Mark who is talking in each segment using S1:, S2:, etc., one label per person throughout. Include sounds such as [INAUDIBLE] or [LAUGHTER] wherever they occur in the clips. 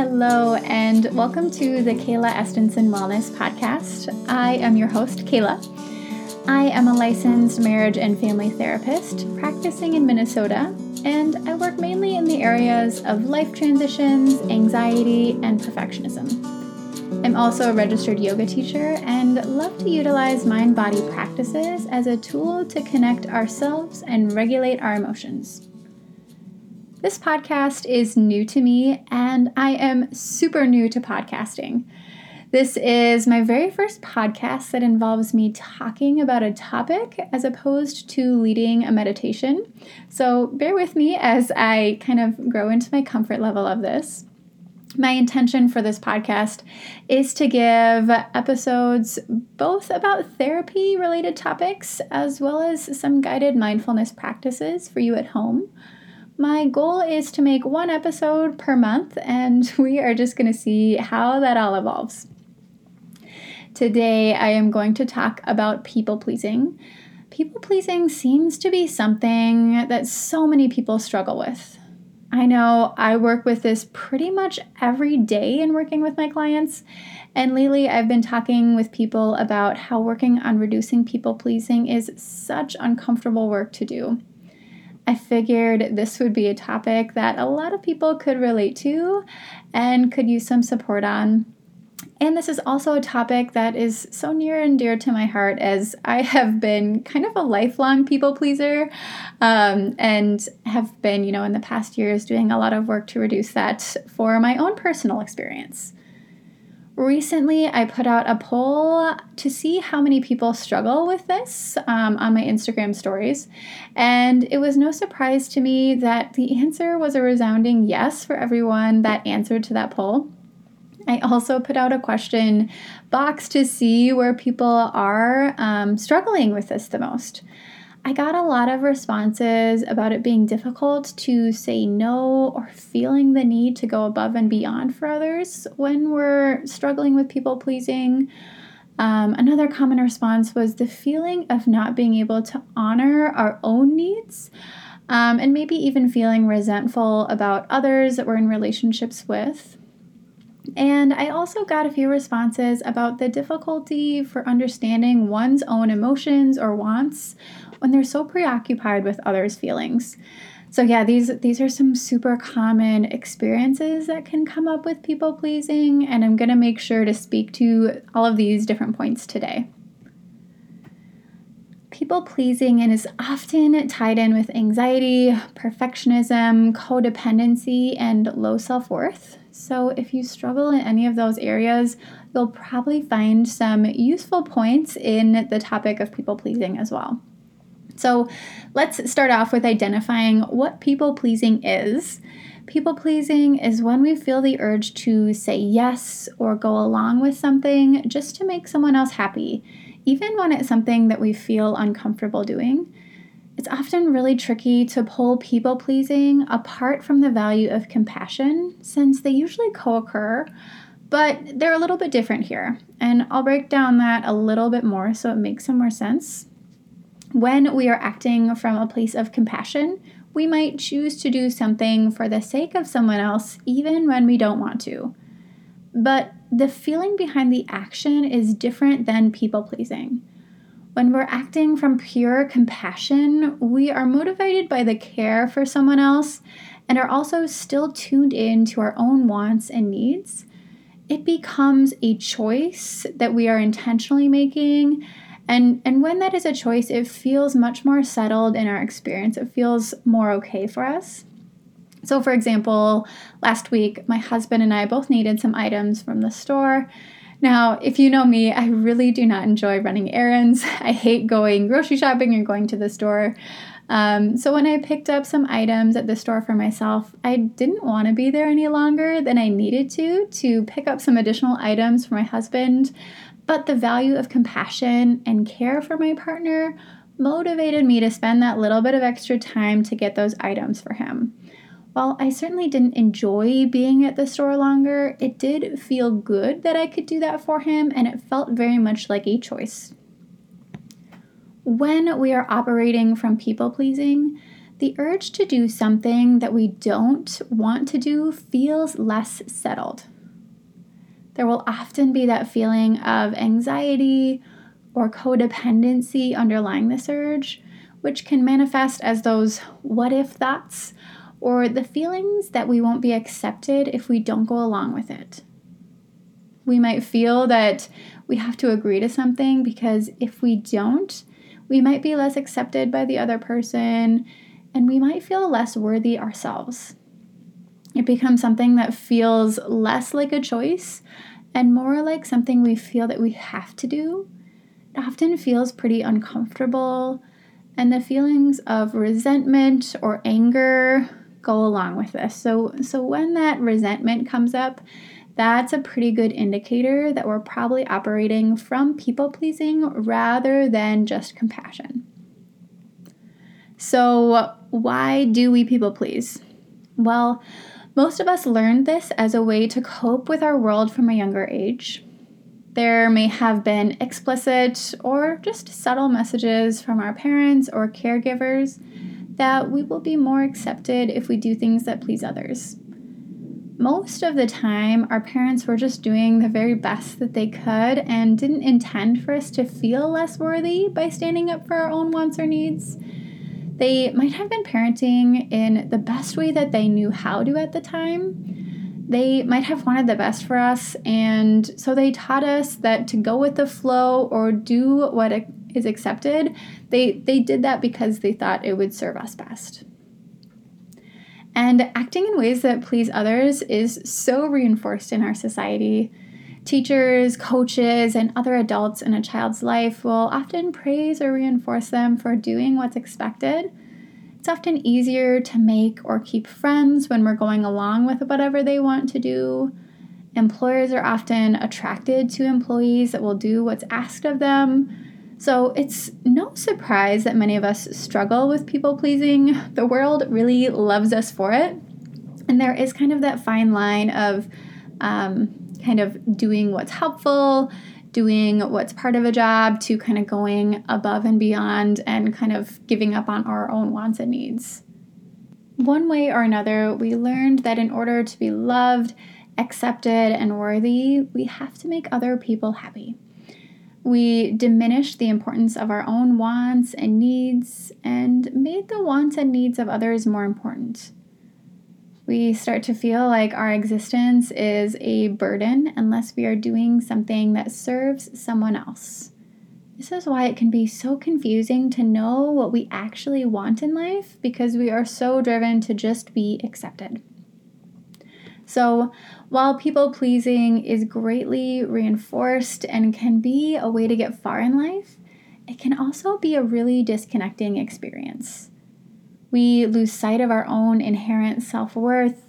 S1: Hello, and welcome to the Kayla Estenson Wellness Podcast. I am your host, Kayla. I am a licensed marriage and family therapist practicing in Minnesota, and I work mainly in the areas of life transitions, anxiety, and perfectionism. I'm also a registered yoga teacher and love to utilize mind body practices as a tool to connect ourselves and regulate our emotions. This podcast is new to me, and I am super new to podcasting. This is my very first podcast that involves me talking about a topic as opposed to leading a meditation. So bear with me as I kind of grow into my comfort level of this. My intention for this podcast is to give episodes both about therapy related topics as well as some guided mindfulness practices for you at home. My goal is to make one episode per month, and [LAUGHS] we are just going to see how that all evolves. Today, I am going to talk about people pleasing. People pleasing seems to be something that so many people struggle with. I know I work with this pretty much every day in working with my clients. And lately, I've been talking with people about how working on reducing people pleasing is such uncomfortable work to do. I figured this would be a topic that a lot of people could relate to and could use some support on. And this is also a topic that is so near and dear to my heart as I have been kind of a lifelong people pleaser um, and have been, you know, in the past years doing a lot of work to reduce that for my own personal experience. Recently, I put out a poll to see how many people struggle with this um, on my Instagram stories, and it was no surprise to me that the answer was a resounding yes for everyone that answered to that poll. I also put out a question box to see where people are um, struggling with this the most. I got a lot of responses about it being difficult to say no or feeling the need to go above and beyond for others when we're struggling with people pleasing. Um, another common response was the feeling of not being able to honor our own needs. Um, and maybe even feeling resentful about others that we're in relationships with. And I also got a few responses about the difficulty for understanding one's own emotions or wants when they're so preoccupied with others' feelings. So yeah, these these are some super common experiences that can come up with people pleasing and I'm going to make sure to speak to all of these different points today. People pleasing and is often tied in with anxiety, perfectionism, codependency, and low self worth. So, if you struggle in any of those areas, you'll probably find some useful points in the topic of people pleasing as well. So let's start off with identifying what people pleasing is. People pleasing is when we feel the urge to say yes or go along with something just to make someone else happy, even when it's something that we feel uncomfortable doing. It's often really tricky to pull people pleasing apart from the value of compassion since they usually co occur, but they're a little bit different here. And I'll break down that a little bit more so it makes some more sense. When we are acting from a place of compassion, we might choose to do something for the sake of someone else, even when we don't want to. But the feeling behind the action is different than people pleasing. When we're acting from pure compassion, we are motivated by the care for someone else and are also still tuned in to our own wants and needs. It becomes a choice that we are intentionally making and and when that is a choice, it feels much more settled in our experience. It feels more okay for us. So for example, last week my husband and I both needed some items from the store. Now, if you know me, I really do not enjoy running errands. [LAUGHS] I hate going grocery shopping or going to the store. Um, so when I picked up some items at the store for myself, I didn't want to be there any longer than I needed to to pick up some additional items for my husband. But the value of compassion and care for my partner motivated me to spend that little bit of extra time to get those items for him. While I certainly didn't enjoy being at the store longer, it did feel good that I could do that for him, and it felt very much like a choice. When we are operating from people pleasing, the urge to do something that we don't want to do feels less settled. There will often be that feeling of anxiety or codependency underlying this urge, which can manifest as those what if thoughts or the feelings that we won't be accepted if we don't go along with it. We might feel that we have to agree to something because if we don't, we might be less accepted by the other person and we might feel less worthy ourselves. It becomes something that feels less like a choice and more like something we feel that we have to do. It often feels pretty uncomfortable, and the feelings of resentment or anger go along with this. So, so when that resentment comes up, that's a pretty good indicator that we're probably operating from people pleasing rather than just compassion. So, why do we people please? Well, most of us learned this as a way to cope with our world from a younger age. There may have been explicit or just subtle messages from our parents or caregivers that we will be more accepted if we do things that please others. Most of the time, our parents were just doing the very best that they could and didn't intend for us to feel less worthy by standing up for our own wants or needs. They might have been parenting in the best way that they knew how to at the time. They might have wanted the best for us, and so they taught us that to go with the flow or do what is accepted, they, they did that because they thought it would serve us best. And acting in ways that please others is so reinforced in our society. Teachers, coaches, and other adults in a child's life will often praise or reinforce them for doing what's expected. It's often easier to make or keep friends when we're going along with whatever they want to do. Employers are often attracted to employees that will do what's asked of them. So it's no surprise that many of us struggle with people pleasing. The world really loves us for it. And there is kind of that fine line of um, kind of doing what's helpful, doing what's part of a job, to kind of going above and beyond and kind of giving up on our own wants and needs. One way or another, we learned that in order to be loved, accepted, and worthy, we have to make other people happy. We diminished the importance of our own wants and needs and made the wants and needs of others more important we start to feel like our existence is a burden unless we are doing something that serves someone else. This is why it can be so confusing to know what we actually want in life because we are so driven to just be accepted. So, while people pleasing is greatly reinforced and can be a way to get far in life, it can also be a really disconnecting experience. We lose sight of our own inherent self worth.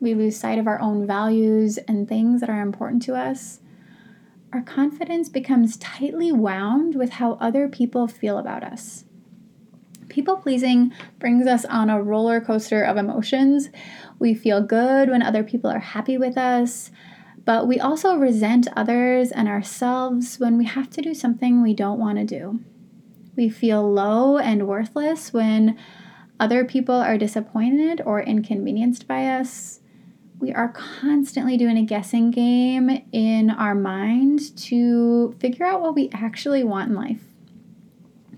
S1: We lose sight of our own values and things that are important to us. Our confidence becomes tightly wound with how other people feel about us. People pleasing brings us on a roller coaster of emotions. We feel good when other people are happy with us, but we also resent others and ourselves when we have to do something we don't want to do. We feel low and worthless when other people are disappointed or inconvenienced by us, we are constantly doing a guessing game in our mind to figure out what we actually want in life.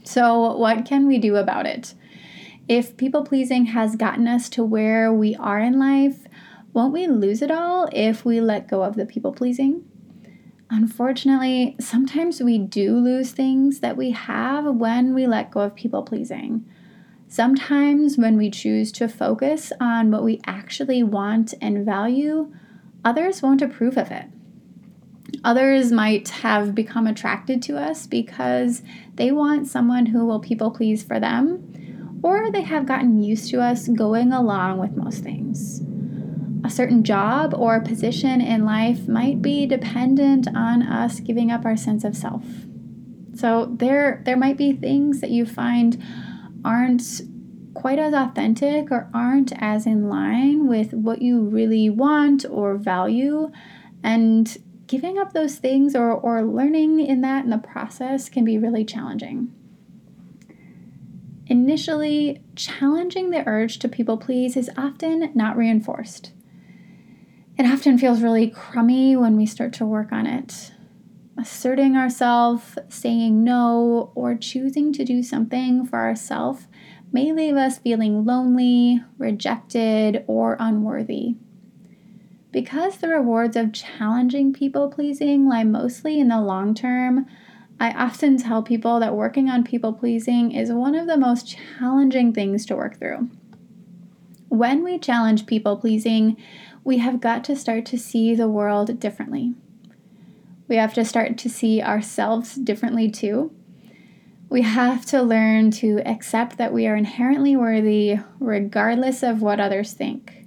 S1: So, what can we do about it? If people pleasing has gotten us to where we are in life, won't we lose it all if we let go of the people pleasing? Unfortunately, sometimes we do lose things that we have when we let go of people pleasing. Sometimes, when we choose to focus on what we actually want and value, others won't approve of it. Others might have become attracted to us because they want someone who will people please for them, or they have gotten used to us going along with most things. A certain job or position in life might be dependent on us giving up our sense of self. So there there might be things that you find aren't quite as authentic or aren't as in line with what you really want or value. And giving up those things or, or learning in that in the process can be really challenging. Initially, challenging the urge to people please is often not reinforced. It often feels really crummy when we start to work on it. Asserting ourselves, saying no, or choosing to do something for ourselves may leave us feeling lonely, rejected, or unworthy. Because the rewards of challenging people pleasing lie mostly in the long term, I often tell people that working on people pleasing is one of the most challenging things to work through. When we challenge people pleasing, we have got to start to see the world differently. We have to start to see ourselves differently too. We have to learn to accept that we are inherently worthy regardless of what others think.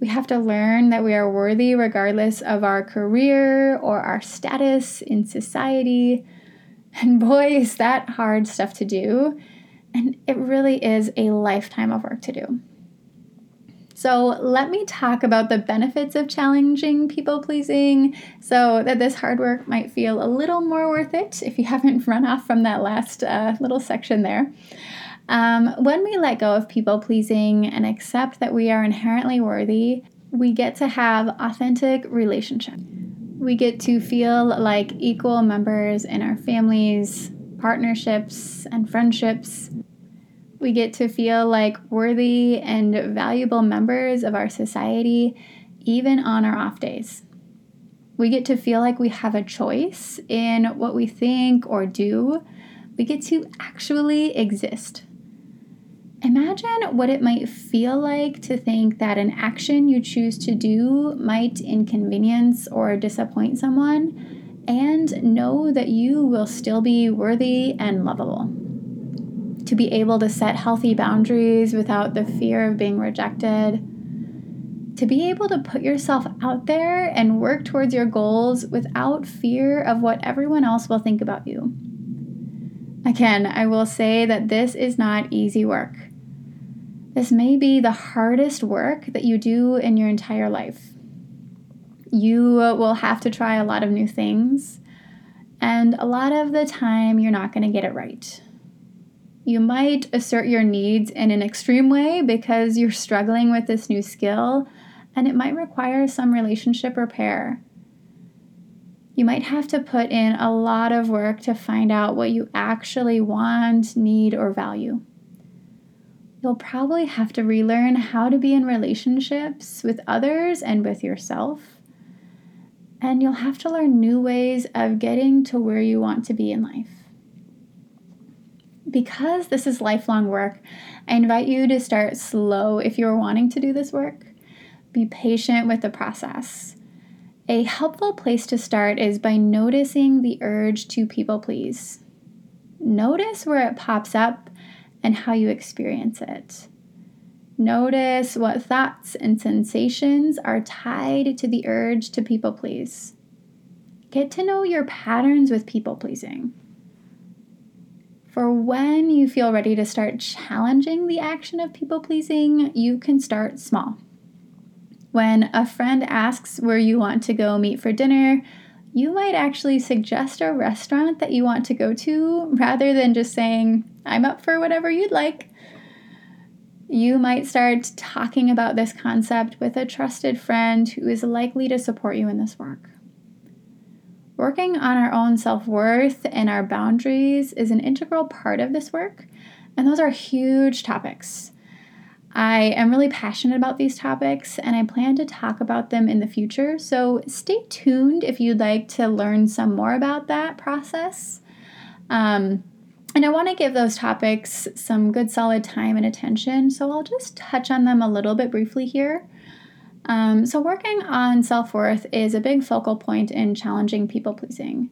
S1: We have to learn that we are worthy regardless of our career or our status in society. [LAUGHS] And boy, is that hard stuff to do. And it really is a lifetime of work to do. So, let me talk about the benefits of challenging people pleasing so that this hard work might feel a little more worth it if you haven't [LAUGHS] run off from that last uh, little section there. Um, when we let go of people pleasing and accept that we are inherently worthy, we get to have authentic relationships. We get to feel like equal members in our families, partnerships, and friendships. We get to feel like worthy and valuable members of our society, even on our off days. We get to feel like we have a choice in what we think or do. We get to actually exist. Imagine what it might feel like to think that an action you choose to do might inconvenience or disappoint someone, and know that you will still be worthy and lovable. To be able to set healthy boundaries without the fear of being rejected. To be able to put yourself out there and work towards your goals without fear of what everyone else will think about you. Again, I will say that this is not easy work. This may be the hardest work that you do in your entire life. You will have to try a lot of new things, and a lot of the time, you're not going to get it right. You might assert your needs in an extreme way because you're struggling with this new skill, and it might require some relationship repair. You might have to put in a lot of work to find out what you actually want, need, or value you'll probably have to relearn how to be in relationships with others and with yourself. And you'll have to learn new ways of getting to where you want to be in life. Because this is lifelong work, I invite you to start slow if you're wanting to do this work. Be patient with the process. A helpful place to start is by noticing the urge to people please. Notice where it pops up and how you experience it. Notice what thoughts and sensations are tied to the urge to people please. Get to know your patterns with people pleasing. For when you feel ready to start challenging the action of people pleasing, you can start small. When a friend asks where you want to go meet for dinner, you might actually suggest a restaurant that you want to go to rather than just saying, I'm up for whatever you'd like. You might start talking about this concept with a trusted friend who is likely to support you in this work. Working on our own self worth and our boundaries is an integral part of this work, and those are huge topics. I am really passionate about these topics and I plan to talk about them in the future. So stay tuned if you'd like to learn some more about that process. Um, and I want to give those topics some good solid time and attention. So I'll just touch on them a little bit briefly here. Um, so, working on self worth is a big focal point in challenging people pleasing.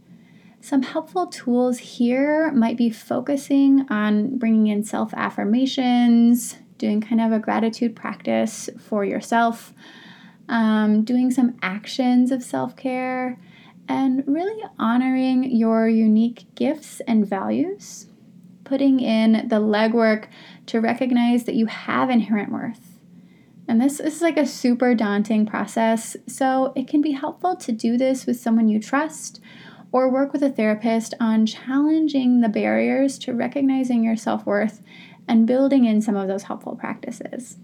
S1: Some helpful tools here might be focusing on bringing in self affirmations, doing kind of a gratitude practice for yourself, um, doing some actions of self care, and really honoring your unique gifts and values, putting in the legwork to recognize that you have inherent worth. And this is like a super daunting process, so it can be helpful to do this with someone you trust or work with a therapist on challenging the barriers to recognizing your self worth and building in some of those helpful practices.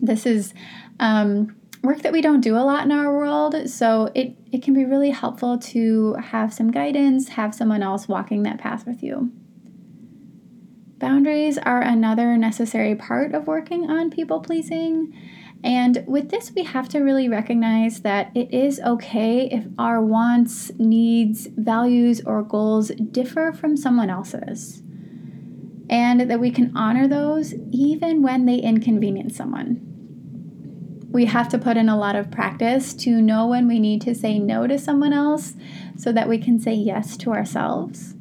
S1: This is um, work that we don't do a lot in our world, so it, it can be really helpful to have some guidance, have someone else walking that path with you. Boundaries are another necessary part of working on people pleasing. And with this, we have to really recognize that it is okay if our wants, needs, values, or goals differ from someone else's. And that we can honor those even when they inconvenience someone. We have to put in a lot of practice to know when we need to say no to someone else so that we can say yes to ourselves.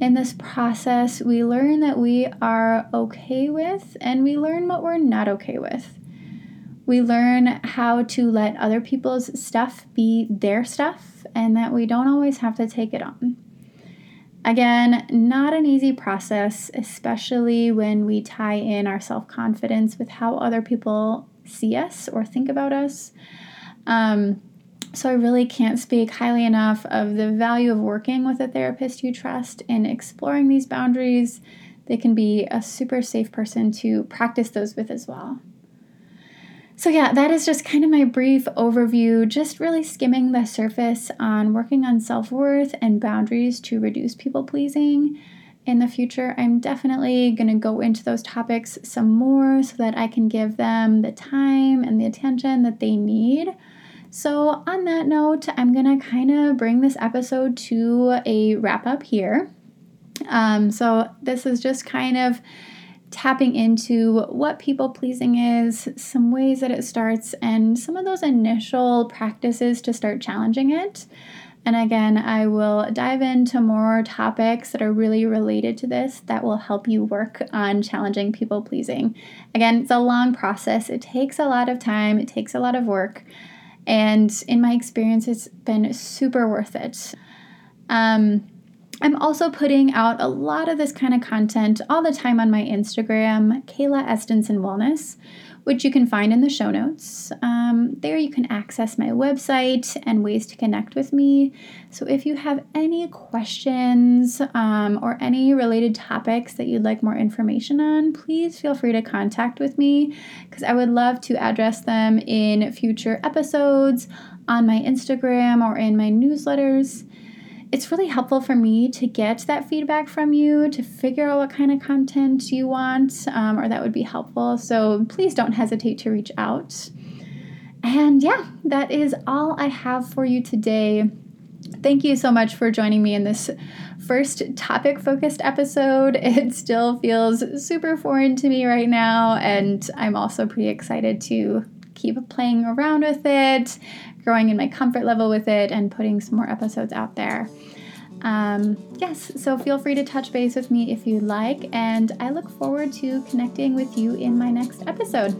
S1: In this process, we learn that we are okay with and we learn what we're not okay with. We learn how to let other people's stuff be their stuff and that we don't always have to take it on. Again, not an easy process, especially when we tie in our self confidence with how other people see us or think about us. Um, so, I really can't speak highly enough of the value of working with a therapist you trust in exploring these boundaries. They can be a super safe person to practice those with as well. So, yeah, that is just kind of my brief overview, just really skimming the surface on working on self worth and boundaries to reduce people pleasing. In the future, I'm definitely going to go into those topics some more so that I can give them the time and the attention that they need. So, on that note, I'm going to kind of bring this episode to a wrap up here. Um, so, this is just kind of tapping into what people pleasing is, some ways that it starts, and some of those initial practices to start challenging it. And again, I will dive into more topics that are really related to this that will help you work on challenging people pleasing. Again, it's a long process, it takes a lot of time, it takes a lot of work. And in my experience, it's been super worth it. Um, I'm also putting out a lot of this kind of content all the time on my Instagram, Kayla Estenson Wellness, which you can find in the show notes. Um, there you can access my website and ways to connect with me. So if you have any questions um, or any related topics that you'd like more information on, please feel free to contact with me because I would love to address them in future episodes on my Instagram or in my newsletters it's really helpful for me to get that feedback from you to figure out what kind of content you want um, or that would be helpful. So please don't hesitate to reach out. And yeah, that is all I have for you today. Thank you so much for joining me in this first topic focused episode. [LAUGHS] It still feels super foreign to me right now, and I'm also pretty excited to keep playing around with it, growing in my comfort level with it, and putting some more episodes out there. Um, yes, so feel free to touch base with me if you'd like, and I look forward to connecting with you in my next episode.